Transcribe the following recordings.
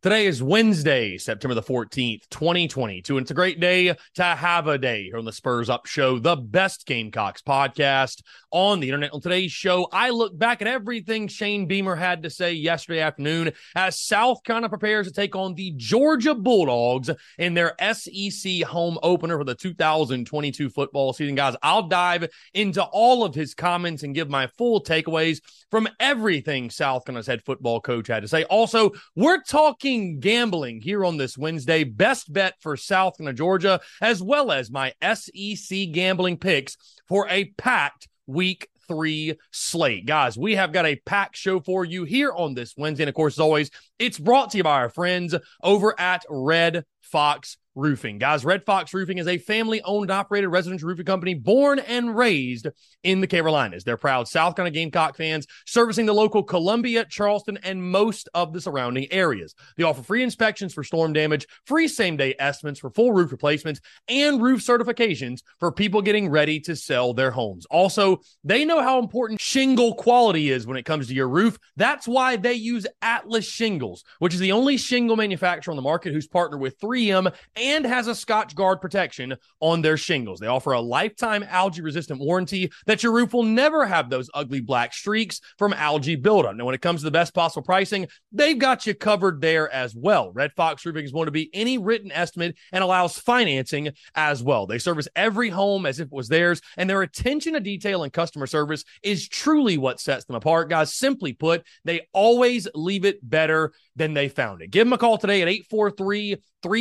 Today is Wednesday, September the 14th, 2022, and it's a great day to have a day here on the Spurs Up Show, the best Gamecocks podcast on the internet. On today's show, I look back at everything Shane Beamer had to say yesterday afternoon as South Carolina prepares to take on the Georgia Bulldogs in their SEC home opener for the 2022 football season. Guys, I'll dive into all of his comments and give my full takeaways from everything South Carolina's head football coach had to say. Also, we're talking talking gambling here on this Wednesday. Best bet for South Carolina, Georgia, as well as my SEC gambling picks for a packed week three slate. Guys, we have got a packed show for you here on this Wednesday. And of course, as always, it's brought to you by our friends over at Red Fox Roofing. Guys, Red Fox Roofing is a family owned operated residential roofing company born and raised in the Carolinas. They're proud South Carolina Gamecock fans servicing the local Columbia, Charleston, and most of the surrounding areas. They offer free inspections for storm damage, free same day estimates for full roof replacements, and roof certifications for people getting ready to sell their homes. Also, they know how important shingle quality is when it comes to your roof. That's why they use Atlas Shingles, which is the only shingle manufacturer on the market who's partnered with 3M and has a Scotchgard protection on their shingles. They offer a lifetime algae resistant warranty that your roof will never have those ugly black streaks from algae buildup. Now, when it comes to the best possible pricing, they've got you covered there as well. Red Fox Roofing is going to be any written estimate and allows financing as well. They service every home as if it was theirs, and their attention to detail and customer service is truly what sets them apart. Guys, simply put, they always leave it better than they found it. Give them a call today at 843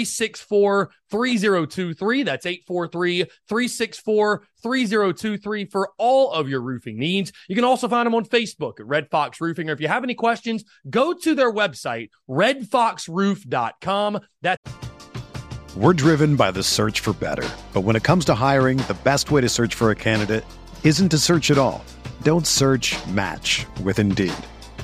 364 3023. That's 843 364 3023 for all of your roofing needs. You can also find them on Facebook at Red Fox Roofing. Or if you have any questions, go to their website, redfoxroof.com. That's we're driven by the search for better. But when it comes to hiring, the best way to search for a candidate isn't to search at all. Don't search match with Indeed.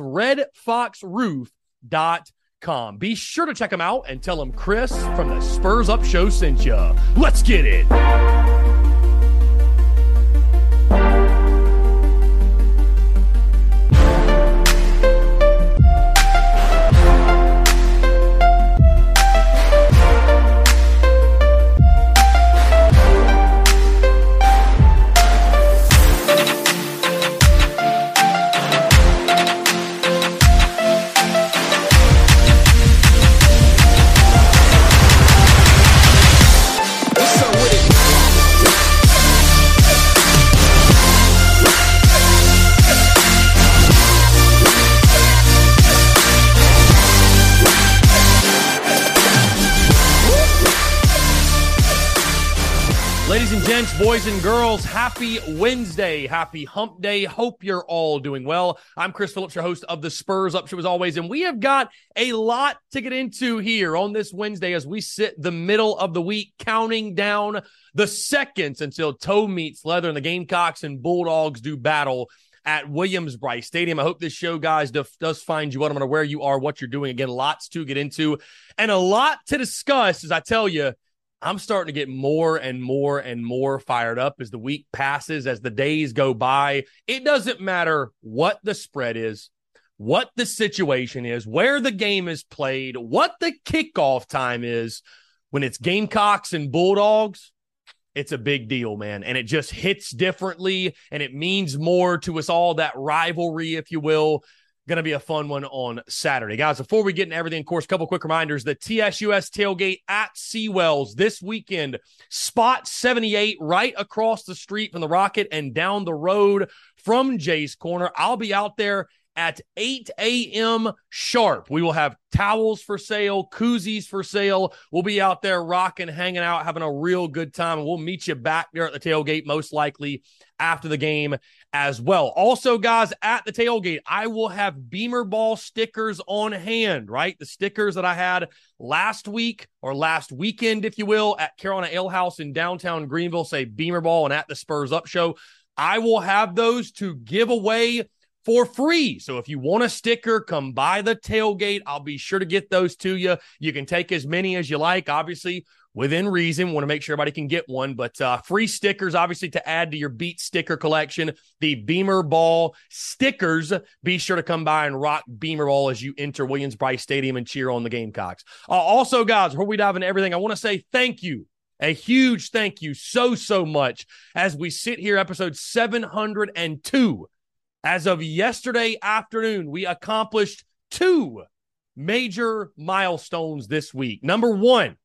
redfoxroof.com. Be sure to check them out and tell them Chris from the Spurs Up Show sent you. Let's get it. Happy Wednesday, happy hump day. Hope you're all doing well. I'm Chris Phillips, your host of the Spurs Up Show as always, and we have got a lot to get into here on this Wednesday as we sit the middle of the week, counting down the seconds until toe meets leather and the Gamecocks and Bulldogs do battle at Williams Brice Stadium. I hope this show, guys, does find you out. I'm going to where you are, what you're doing. Again, lots to get into and a lot to discuss, as I tell you I'm starting to get more and more and more fired up as the week passes, as the days go by. It doesn't matter what the spread is, what the situation is, where the game is played, what the kickoff time is. When it's Gamecocks and Bulldogs, it's a big deal, man. And it just hits differently and it means more to us all that rivalry, if you will. Going to be a fun one on Saturday. Guys, before we get into everything, of course, a couple quick reminders. The TSUS tailgate at Seawells this weekend, spot 78 right across the street from the Rocket and down the road from Jay's Corner. I'll be out there at 8 a.m. sharp. We will have towels for sale, koozies for sale. We'll be out there rocking, hanging out, having a real good time. And we'll meet you back there at the tailgate, most likely after the game as well. Also, guys, at the tailgate, I will have Beamer Ball stickers on hand, right? The stickers that I had last week or last weekend, if you will, at Carolina Ale House in downtown Greenville say Beamer Ball and at the Spurs Up Show. I will have those to give away for free. So if you want a sticker, come by the tailgate. I'll be sure to get those to you. You can take as many as you like, obviously within reason. Want to make sure everybody can get one, but uh, free stickers, obviously, to add to your Beat sticker collection. The Beamer Ball stickers. Be sure to come by and rock Beamer Ball as you enter Williams-Brice Stadium and cheer on the Gamecocks. Uh, also, guys, before we dive into everything, I want to say thank you. A huge thank you so, so much as we sit here, episode 702 as of yesterday afternoon, we accomplished two major milestones this week. Number one,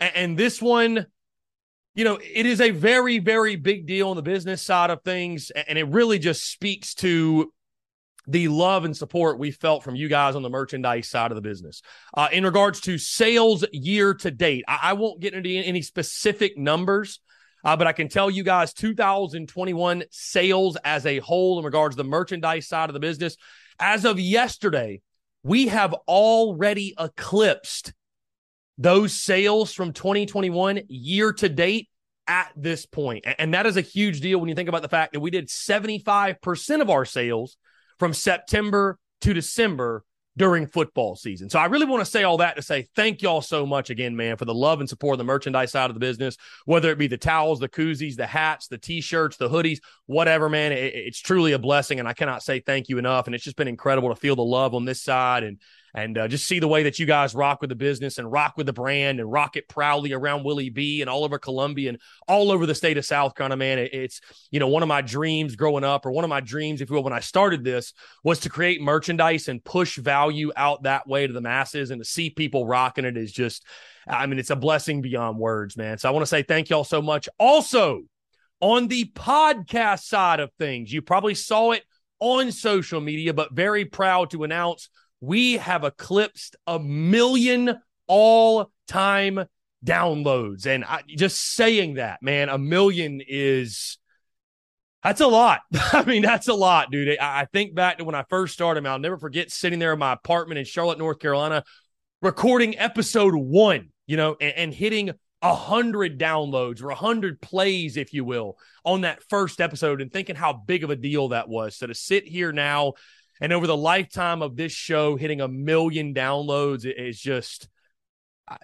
and this one, you know, it is a very, very big deal on the business side of things. And it really just speaks to the love and support we felt from you guys on the merchandise side of the business. Uh, in regards to sales year to date, I, I won't get into any specific numbers uh, but I can tell you guys 2021 sales as a whole in regards to the merchandise side of the business, as of yesterday, we have already eclipsed those sales from 2021 year to date at this point. And that is a huge deal when you think about the fact that we did 75% of our sales from September to December during football season. So I really want to say all that to say thank y'all so much again, man, for the love and support of the merchandise side of the business, whether it be the towels, the koozies, the hats, the t-shirts, the hoodies, whatever, man. It, it's truly a blessing, and I cannot say thank you enough. And it's just been incredible to feel the love on this side and and uh, just see the way that you guys rock with the business and rock with the brand and rock it proudly around Willie B and all over Columbia and all over the state of South Carolina, man. It, it's, you know, one of my dreams growing up, or one of my dreams, if you will, when I started this was to create merchandise and push value out that way to the masses and to see people rocking it is just, I mean, it's a blessing beyond words, man. So I want to say thank y'all so much. Also, on the podcast side of things, you probably saw it on social media, but very proud to announce we have eclipsed a million all time downloads. And I, just saying that, man, a million is. That's a lot. I mean, that's a lot, dude. I, I think back to when I first started. man, I'll never forget sitting there in my apartment in Charlotte, North Carolina, recording episode one, you know, and, and hitting a hundred downloads or a hundred plays, if you will, on that first episode and thinking how big of a deal that was. So to sit here now and over the lifetime of this show, hitting a million downloads is just,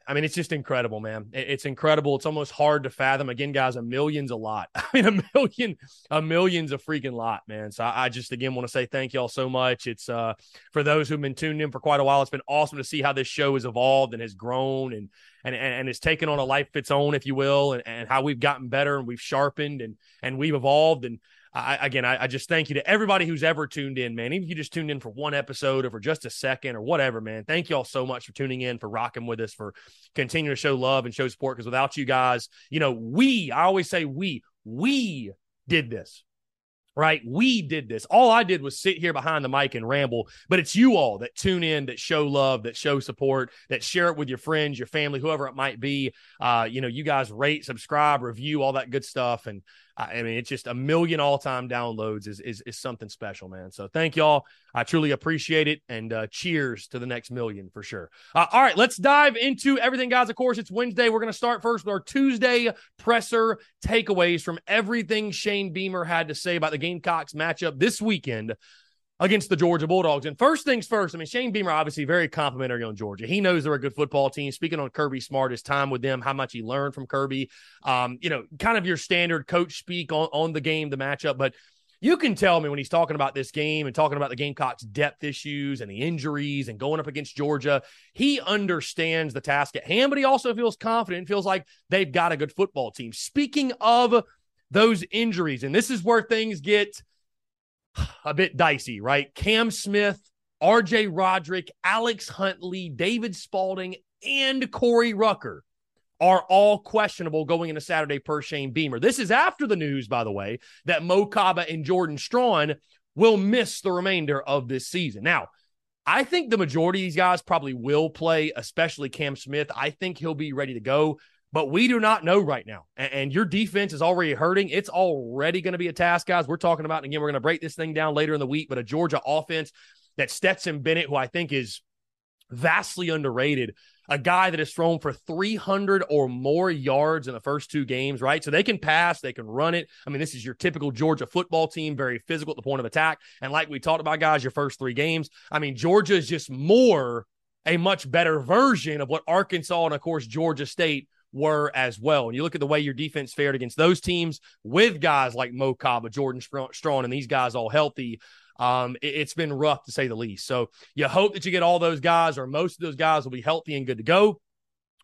I mean, it's just incredible, man. It's incredible. It's almost hard to fathom. Again, guys, a million's a lot. I mean, a million, a million's a freaking lot, man. So I just again want to say thank y'all so much. It's uh for those who've been tuned in for quite a while. It's been awesome to see how this show has evolved and has grown and and and, and has taken on a life of its own, if you will, and, and how we've gotten better and we've sharpened and and we've evolved and I, again, I, I, just thank you to everybody who's ever tuned in, man. Even if you just tuned in for one episode or for just a second or whatever, man. Thank you all so much for tuning in, for rocking with us, for continuing to show love and show support. Because without you guys, you know, we, I always say we, we did this right? We did this. All I did was sit here behind the mic and ramble, but it's you all that tune in, that show love, that show support, that share it with your friends, your family, whoever it might be. Uh, you know, you guys rate, subscribe, review, all that good stuff. And I mean, it's just a million all time downloads is, is, is something special, man. So thank y'all. I truly appreciate it. And uh, cheers to the next million for sure. Uh, all right, let's dive into everything, guys. Of course, it's Wednesday. We're going to start first with our Tuesday presser takeaways from everything Shane Beamer had to say about the Gamecocks matchup this weekend against the Georgia Bulldogs. And first things first, I mean, Shane Beamer obviously very complimentary on Georgia. He knows they're a good football team. Speaking on Kirby Smart, his time with them, how much he learned from Kirby, um, you know, kind of your standard coach speak on, on the game, the matchup. But you can tell me when he's talking about this game and talking about the Gamecocks' depth issues and the injuries and going up against Georgia, he understands the task at hand, but he also feels confident, feels like they've got a good football team. Speaking of those injuries, and this is where things get – a bit dicey, right? Cam Smith RJ Roderick, Alex Huntley, David Spalding, and Corey Rucker are all questionable going into Saturday per Shane Beamer. This is after the news, by the way, that Mo Kaba and Jordan Strachan will miss the remainder of this season. Now, I think the majority of these guys probably will play, especially Cam Smith. I think he'll be ready to go, but we do not know right now. And, your defense is already hurting. It's already going to be a task, guys. We're talking about, and again, we're going to break this thing down later in the week, but a Georgia offense that Stetson Bennett, who I think is vastly underrated, a guy that has thrown for 300 or more yards in the first two games, right? So they can pass, they can run it. I mean, this is your typical Georgia football team, very physical at the point of attack. And like we talked about, guys, your first three games, I mean, Georgia is just more a much better version of what Arkansas and, of course, Georgia State were as well. And you look at the way your defense fared against those teams with guys like Mo Kaba, Jordan Strachan, and these guys all healthy. Um, it, has been rough to say the least. So you hope that you get all those guys or most of those guys will be healthy and good to go.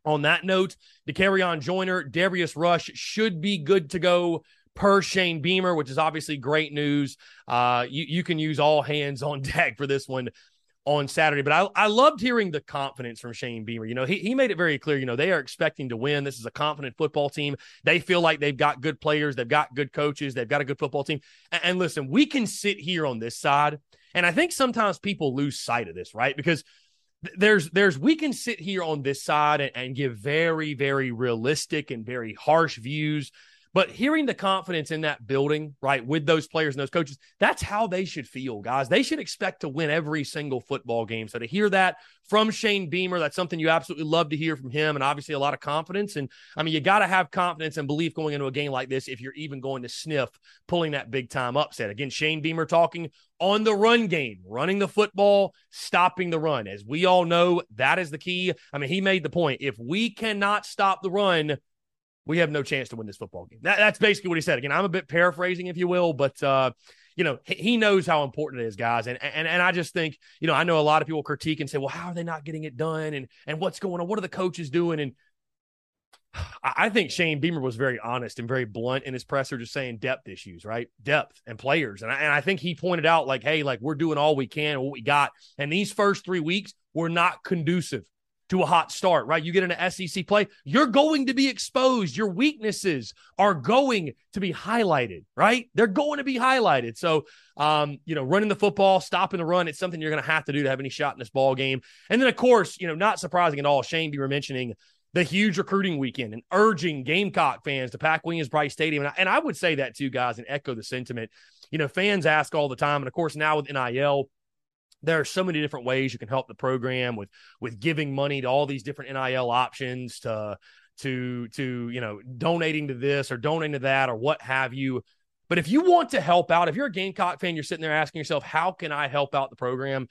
On that note, the carry on joiner, Darius Rush should be good to go per Shane Beamer, which is obviously great news. Uh, you, you can use all hands on deck for this one on Saturday. But I, I loved hearing the confidence from Shane Beamer. You know, he, he made it very clear, you know, they are expecting to win. This is a confident football team. They feel like they've got good players, they've got good coaches, they've got a good football team. And, and listen, we can sit here on this side. And I think sometimes people lose sight of this, right? Because there's there's we can sit here on this side and, and give very, very realistic and very harsh views but hearing the confidence in that building, right, with those players and those coaches, that's how they should feel, guys. They should expect to win every single football game. So to hear that from Shane Beamer, that's something you absolutely love to hear from him, and obviously a lot of confidence. And I mean, you got to have confidence and belief going into a game like this if you're even going to sniff pulling that big time upset. Again, Shane Beamer talking on the run game, running the football, stopping the run. As we all know, that is the key. I mean, he made the point. If we cannot stop the run, we have no chance to win this football game. That, that's basically what he said. Again, I'm a bit paraphrasing, if you will, but uh, you know, he knows how important it is, guys. And and and I just think, you know, I know a lot of people critique and say, well, how are they not getting it done? And and what's going on? What are the coaches doing? And I think Shane Beamer was very honest and very blunt in his presser, just saying depth issues, right? Depth and players. And I, and I think he pointed out, like, hey, like we're doing all we can, what we got. And these first three weeks were not conducive to a hot start, right? You get an SEC play, you're going to be exposed. Your weaknesses are going to be highlighted, right? They're going to be highlighted. So, um, you know, running the football, stopping the run, it's something you're going to have to do to have any shot in this ball game. And then, of course, you know, not surprising at all, Shane, you were mentioning the huge recruiting weekend and urging Gamecock fans to pack Williams-Brice Stadium. And I, and I would say that too, guys, and echo the sentiment. You know, fans ask all the time, and of course, now with NIL, there are so many different ways you can help the program with with giving money to all these different NIL options to to to you know donating to this or donating to that or what have you. But if you want to help out, if you're a Gamecock fan, you're sitting there asking yourself, how can I help out the program?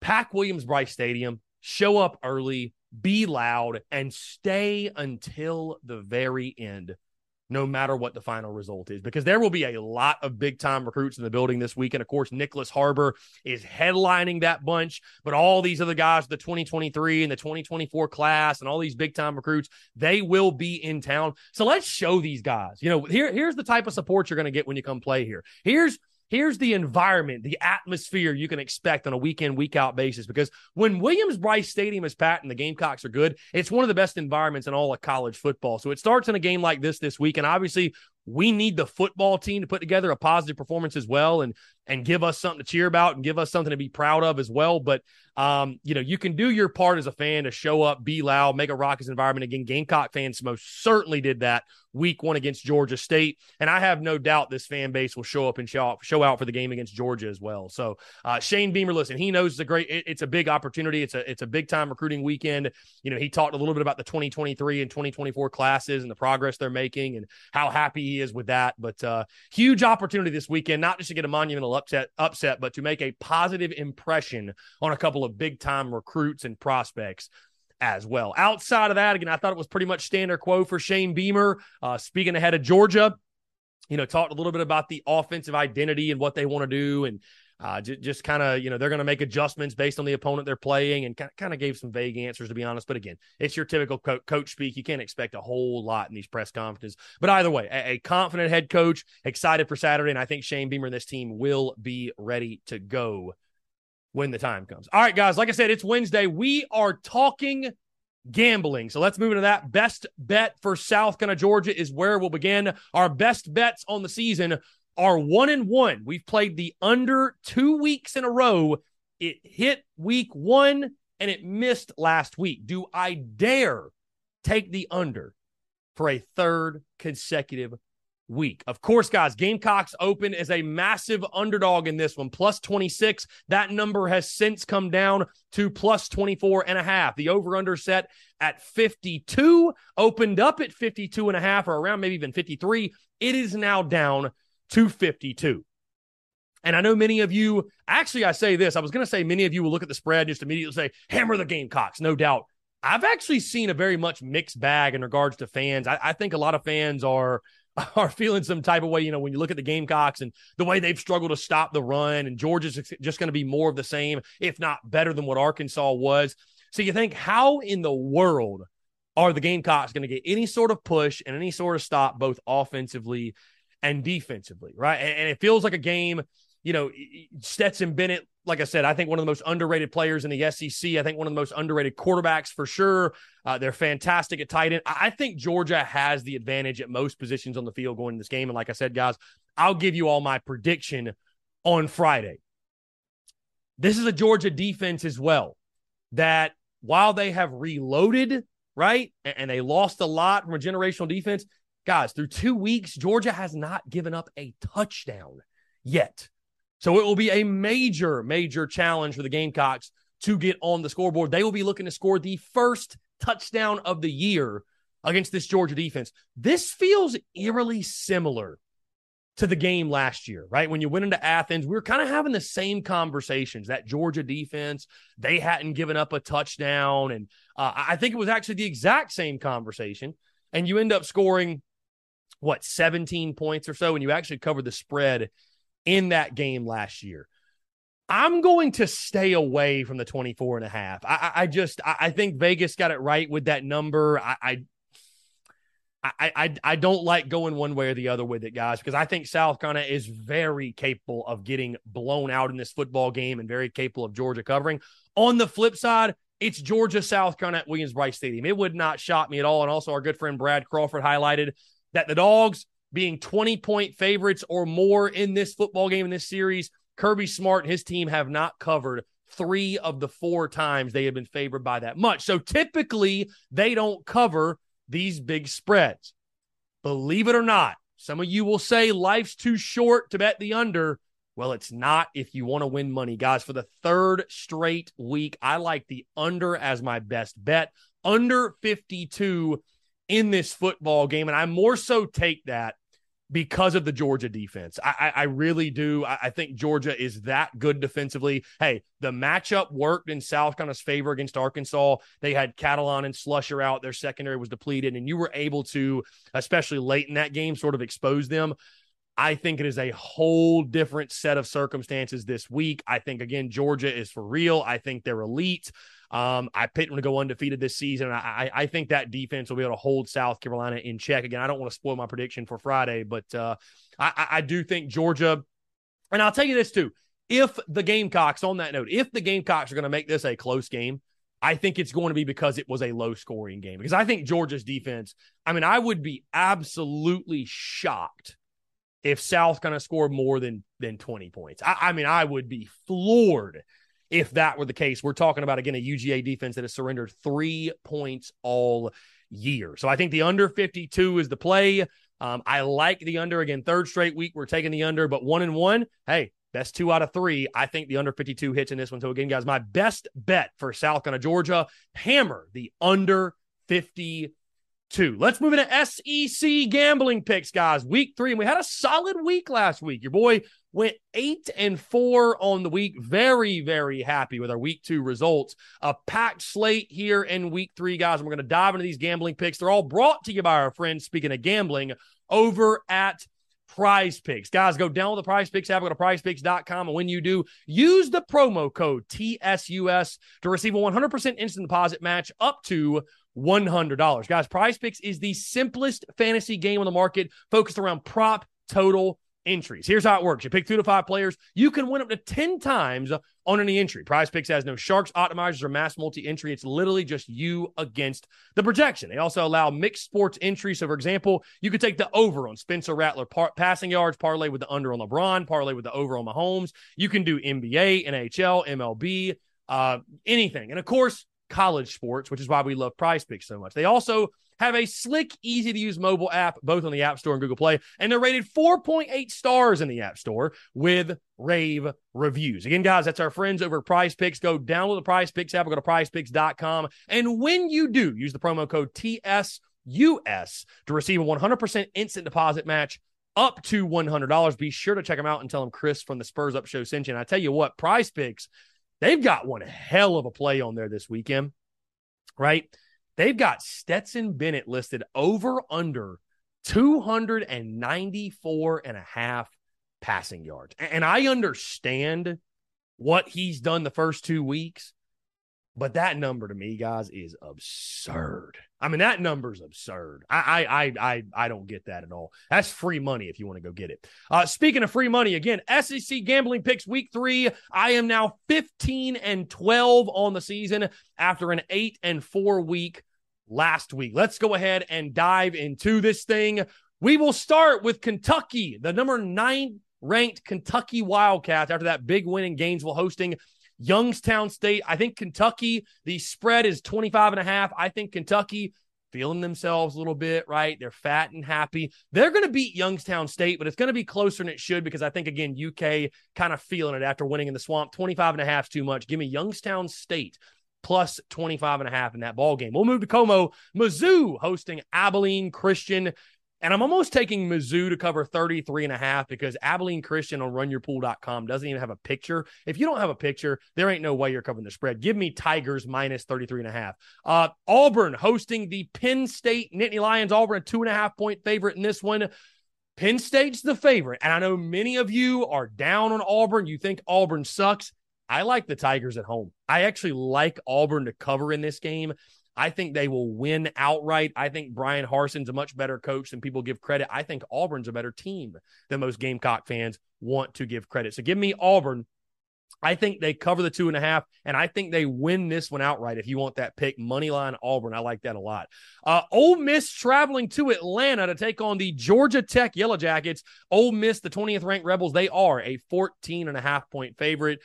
Pack Williams Brice Stadium, show up early, be loud, and stay until the very end no matter what the final result is, because there will be a lot of big time recruits in the building this week. And of course, Nyckoles Harbor is headlining that bunch, but all these other guys, the 2023 and the 2024 class, and all these big time recruits, they will be in town. So let's show these guys. You know, here, here's the type of support you're going to get when you come play here. Here's here's the environment, the atmosphere you can expect on a week in, week out basis. Because when Williams-Brice Stadium is packed and the Gamecocks are good, it's one of the best environments in all of college football. So it starts in a game like this this week. And obviously, we need the football team to put together a positive performance as well and and give us something to cheer about and give us something to be proud of as well. But um, you know, you can do your part as a fan to show up, be loud, make a raucous environment. Again, Gamecock fans most certainly did that week one against Georgia State, and I have no doubt this fan base will show up and show out, show out for the game against Georgia as well. So uh, Shane Beamer, listen, he knows it's a great, it, it's a big opportunity. It's a it's a big time recruiting weekend. You know, he talked a little bit about the 2023 and 2024 classes and the progress they're making and how happy he is with that. But uh, huge opportunity this weekend, not just to get a monumental upset, upset, but to make a positive impression on a couple of big time recruits and prospects as well. Outside of that, again, I thought it was pretty much standard quo for Shane Beamer. Uh, speaking ahead of Georgia, you know, talked a little bit about the offensive identity and what they want to do, and uh, j- just kind of, you know, they're going to make adjustments based on the opponent they're playing, and kind of gave some vague answers to be honest. But again, it's your typical co- coach speak. You can't expect a whole lot in these press conferences. But either way, a-, a confident head coach, excited for Saturday, and I think Shane Beamer and this team will be ready to go when the time comes. All right, guys, like I said, it's Wednesday. We are talking gambling. So let's move into that. Best bet for South Carolina, Georgia is where we'll begin. Our best bets on the season are one and one. We've played the under two weeks in a row. It hit week one and it missed last week. Do I dare take the under for a third consecutive week. Of course, guys, Gamecocks open as a massive underdog in this one, plus 26. That number has since come down to plus 24 and a half. The over under set at 52 opened up at 52 and a half or around maybe even 53. It is now down to 52. And I know many of you, actually, I say this. I was going to say many of you will look at the spread and just immediately say, hammer the Gamecocks, no doubt. I've actually seen a very much mixed bag in regards to fans. I, I think a lot of fans are are feeling some type of way, you know, when you look at the Gamecocks and the way they've struggled to stop the run, and Georgia's just going to be more of the same, if not better than what Arkansas was. So you think, how in the world are the Gamecocks going to get any sort of push and any sort of stop, both offensively and defensively, right? And, and it feels like a game, you know, Stetson Bennett like I said, I think one of the most underrated players in the SEC. I think one of the most underrated quarterbacks for sure. Uh, they're fantastic at tight end. I think Georgia has the advantage at most positions on the field going in this game. And like I said, guys, I'll give you all my prediction on Friday. This is a Georgia defense as well that while they have reloaded, right, and they lost a lot from a generational defense, guys, through two weeks, Georgia has not given up a touchdown yet. So it will be a major, major challenge for the Gamecocks to get on the scoreboard. They will be looking to score the first touchdown of the year against this Georgia defense. This feels eerily similar to the game last year, right? When you went into Athens, we were kind of having the same conversations. That Georgia defense, they hadn't given up a touchdown. And uh, I think it was actually the exact same conversation. And you end up scoring, what, 17 points or so, and you actually covered the spread in that game last year. I'm going to stay away from the 24 and a half. I, I just, I think Vegas got it right with that number. I, I I, I I don't like going one way or the other with it, guys, because I think South Carolina is very capable of getting blown out in this football game and very capable of Georgia covering. On the flip side, it's Georgia South Carolina at Williams-Brice Stadium. It would not shock me at all. And also, our good friend Brad Crawford highlighted that the dogs being 20 point favorites or more in this football game in this series. Kirby Smart and his team have not covered three of the four times they have been favored by that much. So typically they don't cover these big spreads. Believe it or not, some of you will say life's too short to bet the under. Well, it's not if you want to win money, guys. For the third straight week, I like the under as my best bet. Under 52 in this football game. And I more so take that because of the Georgia defense. I, I, I really do. I, I, think Georgia is that good defensively. Hey, the matchup worked in South Carolina's favor against Arkansas. They had Catalon and Slusher out. Their secondary was depleted, and you were able to, especially late in that game, sort of expose them. I think it is a whole different set of circumstances this week. I think, again, Georgia is for real. I think they're elite. Um, I picked them to go undefeated this season. I, I think that defense will be able to hold South Carolina in check. Again, I don't want to spoil my prediction for Friday, but uh, I, I do think Georgia, and I'll tell you this too. If the Gamecocks, on that note, if the Gamecocks are going to make this a close game, I think it's going to be because it was a low scoring game. Because I think Georgia's defense, I mean, I would be absolutely shocked if South kind of scored more than than 20 points. I, I mean, I would be floored if that were the case. We're talking about, again, a UGA defense that has surrendered three points all year. So I think the under 52 is the play. Um, I like the under again. Third straight week, we're taking the under, but one and one. Hey, best two out of three. I think the under 52 hits in this one. So again, guys, my best bet for South Carolina, Georgia, hammer the under 52. two. Let's move into SEC gambling picks, guys. Week three, and we had a solid week last week. Your boy went eight and four on the week. Very, very happy with our week two results. A packed slate here in week three, guys. And we're going to dive into these gambling picks. They're all brought to you by our friends, speaking of gambling, over at Prize Picks. Guys, go down with the Prize Picks app, go to prizepicks.com. And when you do, use the promo code TSUS to receive a 100% instant deposit match up to $100. Guys, Prize Picks is the simplest fantasy game on the market focused around prop, total, entries. Here's how it works. You pick two to five players. You can win up to 10 times on any entry. Prize Picks has no sharks, optimizers, or mass multi entry. It's literally just you against the projection. They also allow mixed sports entry. So, for example, you could take the over on Spencer Rattler par- passing yards, parlay with the under on LeBron, parlay with the over on Mahomes. You can do NBA, NHL, MLB, uh, anything. And of course, college sports, which is why we love Prize Picks so much. They also have a slick, easy to use mobile app, both on the App Store and Google Play, and they're rated 4.8 stars in the App Store with rave reviews. Again, guys, that's our friends over at Prize Picks. Go download the Prize Picks app, go to prizepicks.com. And when you do, use the promo code TSUS to receive a 100% instant deposit match up to $100. Be sure to check them out and tell them Chris from the Spurs Up Show sent you. And I tell you what, Prize Picks, they've got one hell of a play on there this weekend, right? They've got Stetson Bennett listed over under 294 and a half passing yards. And I understand what he's done the first two weeks, but that number to me, guys, is absurd. I mean, that number's absurd. I, I, I, I, don't get that at all. That's free money if you want to go get it. Uh, speaking of free money, again, SEC gambling picks week three. I am now 15 and 12 on the season after an eight and four week last week. Let's go ahead and dive into this thing. We will start with Kentucky, the number nine ranked Kentucky Wildcats after that big win in Gainesville hosting Youngstown State. I think Kentucky, the spread is 25 and a half. I think Kentucky feeling themselves a little bit, right? They're fat and happy. They're going to beat Youngstown State, but it's going to be closer than it should because I think, again, UK kind of feeling it after winning in the swamp. 25 and a half is too much. Give me Youngstown State plus 25 and a half in that ball game. We'll move to Como. Mizzou hosting Abilene Christian. And I'm almost taking Mizzou to cover 33 and a half because Abilene Christian on runyourpool.com doesn't even have a picture. If you don't have a picture, there ain't no way you're covering the spread. Give me Tigers minus 33 and a half. Uh, Auburn hosting the Penn State Nittany Lions. Auburn, a two and a half point favorite in this one. Penn State's the favorite. And I know many of you are down on Auburn. You think Auburn sucks. I like the Tigers at home. I actually like Auburn to cover in this game. I think they will win outright. I think Bryan Harsin's a much better coach than people give credit. I think Auburn's a better team than most Gamecock fans want to give credit. So give me Auburn. I think they cover the two and a half, and I think they win this one outright. If you want that pick, money line Auburn, I like that a lot. Uh, Ole Miss traveling to Atlanta to take on the Georgia Tech Yellow Jackets. Ole Miss, the 20th ranked Rebels, they are a 14 and a half point favorite.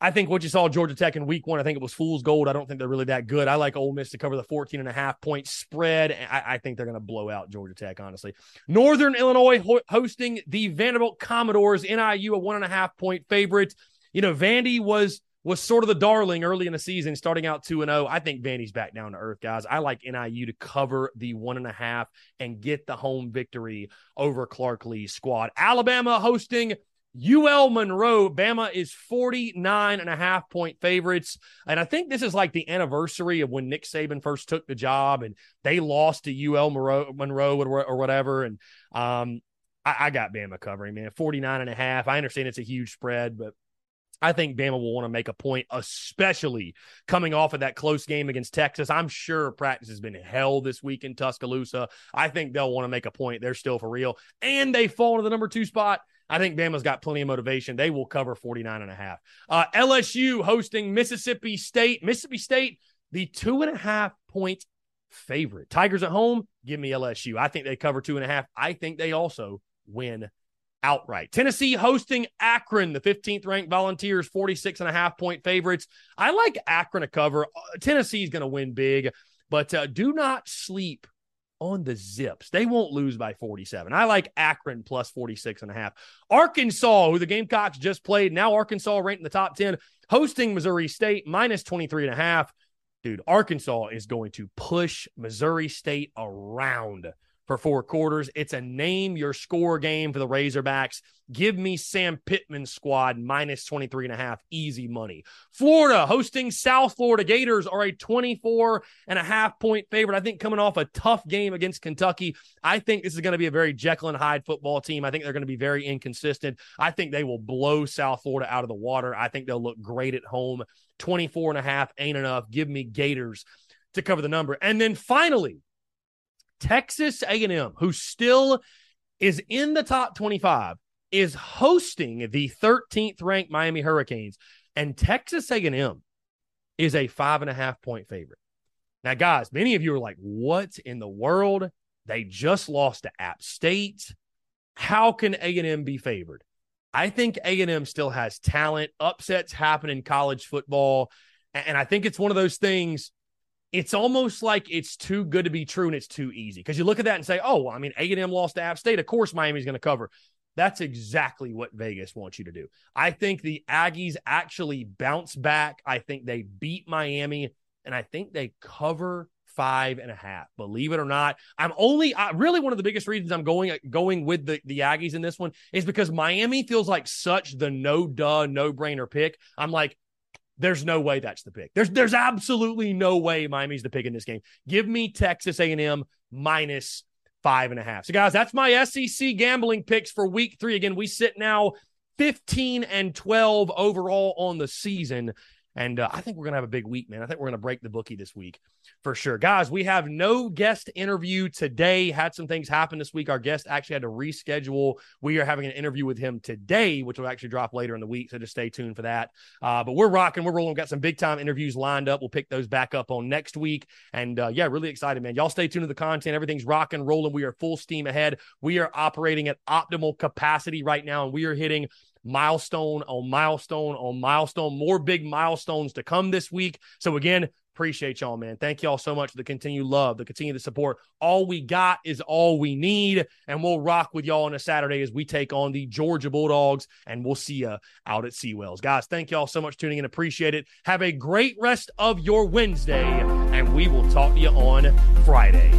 I think what you saw Georgia Tech in week one, I think it was fool's gold. I don't think they're really that good. I like Ole Miss to cover the 14 and a half point spread. I, I think they're going to blow out Georgia Tech, honestly. Northern Illinois ho- hosting the Vanderbilt Commodores, NIU, a one and a half point favorite. You know, Vandy was was sort of the darling early in the season, starting out 2 and 0. I think Vandy's back down to earth, guys. I like NIU to cover the one and a half and get the home victory over Clark Lea's squad. Alabama hosting UL Monroe, Bama is 49 and a half point favorites. And I think this is like the anniversary of when Nick Saban first took the job and they lost to UL Monroe, or, whatever. And um, I, I got Bama covering, man. 49 and a half. I understand it's a huge spread, but I think Bama will want to make a point, especially coming off of that close game against Texas. I'm sure practice has been hell this week in Tuscaloosa. I think they'll want to make a point. They're still for real. And they fall to the number two spot. I think Bama's got plenty of motivation. They will cover 49 and a half. Uh, LSU hosting Mississippi State. Mississippi State, the two and a half point favorite. Tigers at home, give me LSU. I think they cover two and a half. I think they also win outright. Tennessee hosting Akron, the 15th ranked Volunteers, 46 and a half point favorites. I like Akron to cover. Uh, Tennessee's going to win big, but uh, do not sleep on the Zips. They won't lose by 47. I like Akron plus 46 and a half. Arkansas, who the Gamecocks just played, now Arkansas ranked in the top 10, hosting Missouri State minus 23 and a half. Dude, Arkansas is going to push Missouri State around for four quarters. It's a name your score game for the Razorbacks. Give me Sam Pittman's squad minus 23 and a half, easy money. Florida hosting South Florida Gators are a 24 and a half point favorite. I think coming off a tough game against Kentucky, I think this is going to be a very Jekyll and Hyde football team. I think they're going to be very inconsistent. I think they will blow South Florida out of the water. I think they'll look great at home. 24 and a half ain't enough. Give me Gators to cover the number. And then finally, Texas A&M, who still is in the top 25, is hosting the 13th ranked Miami Hurricanes, and Texas A&M is a five and a half point favorite. Now, guys, many of you are like, "What in the world?" They just lost to App State. How can A&M be favored? I think A&M still has talent. Upsets happen in college football, and I think it's one of those things. It's almost like it's too good to be true and it's too easy because you look at that and say, "Oh, well, I mean, A&M lost to App State. Of course, Miami's going to cover." That's exactly what Vegas wants you to do. I think the Aggies actually bounce back. I think they beat Miami, and I think they cover five and a half. Believe it or not, I'm only I, really one of the biggest reasons I'm going going with the the Aggies in this one is because Miami feels like such the no duh no brainer pick. I'm like. There's no way that's the pick. There's there's absolutely no way Miami's the pick in this game. Give me Texas A&M minus five and a half. So, guys, that's my SEC gambling picks for week three. Again, we sit now 15 and 12 overall on the season. And uh, I think we're going to have a big week, man. I think we're going to break the bookie this week for sure. Guys, we have no guest interview today. Had some things happen this week. Our guest actually had to reschedule. We are having an interview with him today, which will actually drop later in the week. So just stay tuned for that. Uh, but we're rocking. We're rolling. We've got some big time interviews lined up. We'll pick those back up on next week. And uh, yeah, really excited, man. Y'all stay tuned to the content. Everything's rocking, rolling. We are full steam ahead. We are operating at optimal capacity right now, and we are hitting milestone on milestone on milestone. More big milestones to come this week. So, again, appreciate y'all, man. Thank y'all so much for the continued love, the continued support. All we got is all we need. And we'll rock with y'all on a Saturday as we take on the Georgia Bulldogs. And we'll see you out at Seawells. Guys, thank y'all so much for tuning in. Appreciate it. Have a great rest of your Wednesday. And we will talk to you on Friday.